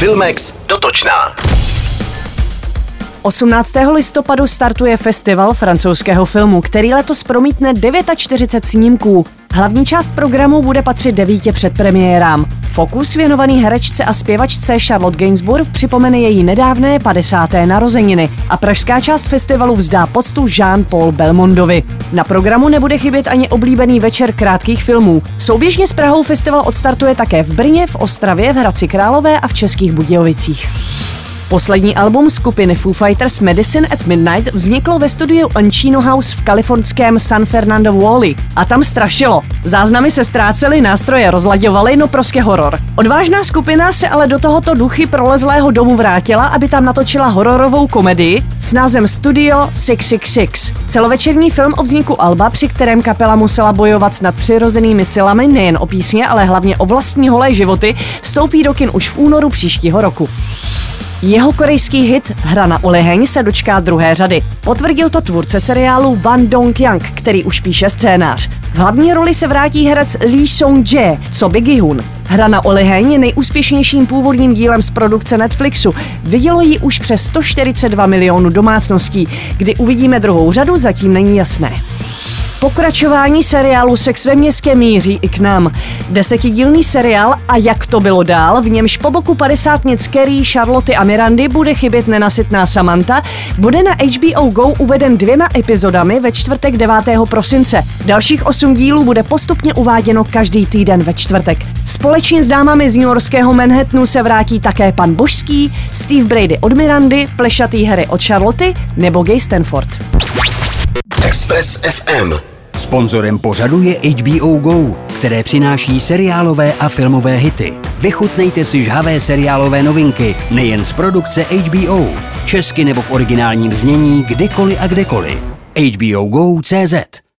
Filmex dotočná. 18. listopadu startuje festival francouzského filmu, který letos promítne 49 snímků. Hlavní část programu bude patřit devítě předpremiérám. Fokus věnovaný herečce a zpěvačce Charlotte Gainsbourg připomene její nedávné 50. narozeniny a pražská část festivalu vzdá poctu Jean-Paul Belmondovi. Na programu nebude chybět ani oblíbený večer krátkých filmů. Souběžně s Prahou festival odstartuje také v Brně, v Ostravě, v Hradci Králové a v Českých Budějovicích. Poslední album skupiny Foo Fighters Medicine at Midnight vzniklo ve studiu Anchino House v kalifornském San Fernando Valley a tam strašilo. Záznamy se ztrácely, nástroje rozlaďovaly, no prostě horor. Odvážná skupina se ale do tohoto duchy prolezlého domu vrátila, aby tam natočila hororovou komedii s názvem Studio 666. Celovečerní film o vzniku Alba, při kterém kapela musela bojovat s nadpřirozenými silami nejen o písně, ale hlavně o vlastní holé životy, vstoupí do kin už v únoru příštího roku. Jeho korejský hit Hra na oleheň se dočká druhé řady. Potvrdil to tvůrce seriálu Van Dong Yang, který už píše scénář. V hlavní roli se vrátí herec Lee Song Jae, co by Gi-hun. Hra na oleheň je nejúspěšnějším původním dílem z produkce Netflixu. Vidělo ji už přes 142 milionů domácností. Kdy uvidíme druhou řadu, zatím není jasné. Pokračování seriálu Sex ve městě míří i k nám. Desetidílný seriál A jak to bylo dál, v němž po boku 50 nic Kerry, Charlotte a Mirandy bude chybět nenasytná Samantha, bude na HBO Go uveden dvěma epizodami ve čtvrtek 9. prosince. Dalších osm dílů bude postupně uváděno každý týden ve čtvrtek. Společně s dámami z New Yorkského Manhattanu se vrátí také pan Božský, Steve Brady od Mirandy, plešatý Harry od Charlotte nebo Gay Stanford. Express FM. Sponzorem pořadu je HBO Go, které přináší seriálové a filmové hity. Vychutnejte si žhavé seriálové novinky nejen z produkce HBO, česky nebo v originálním znění kdykoliv a kdekoliv. HBO Go.cz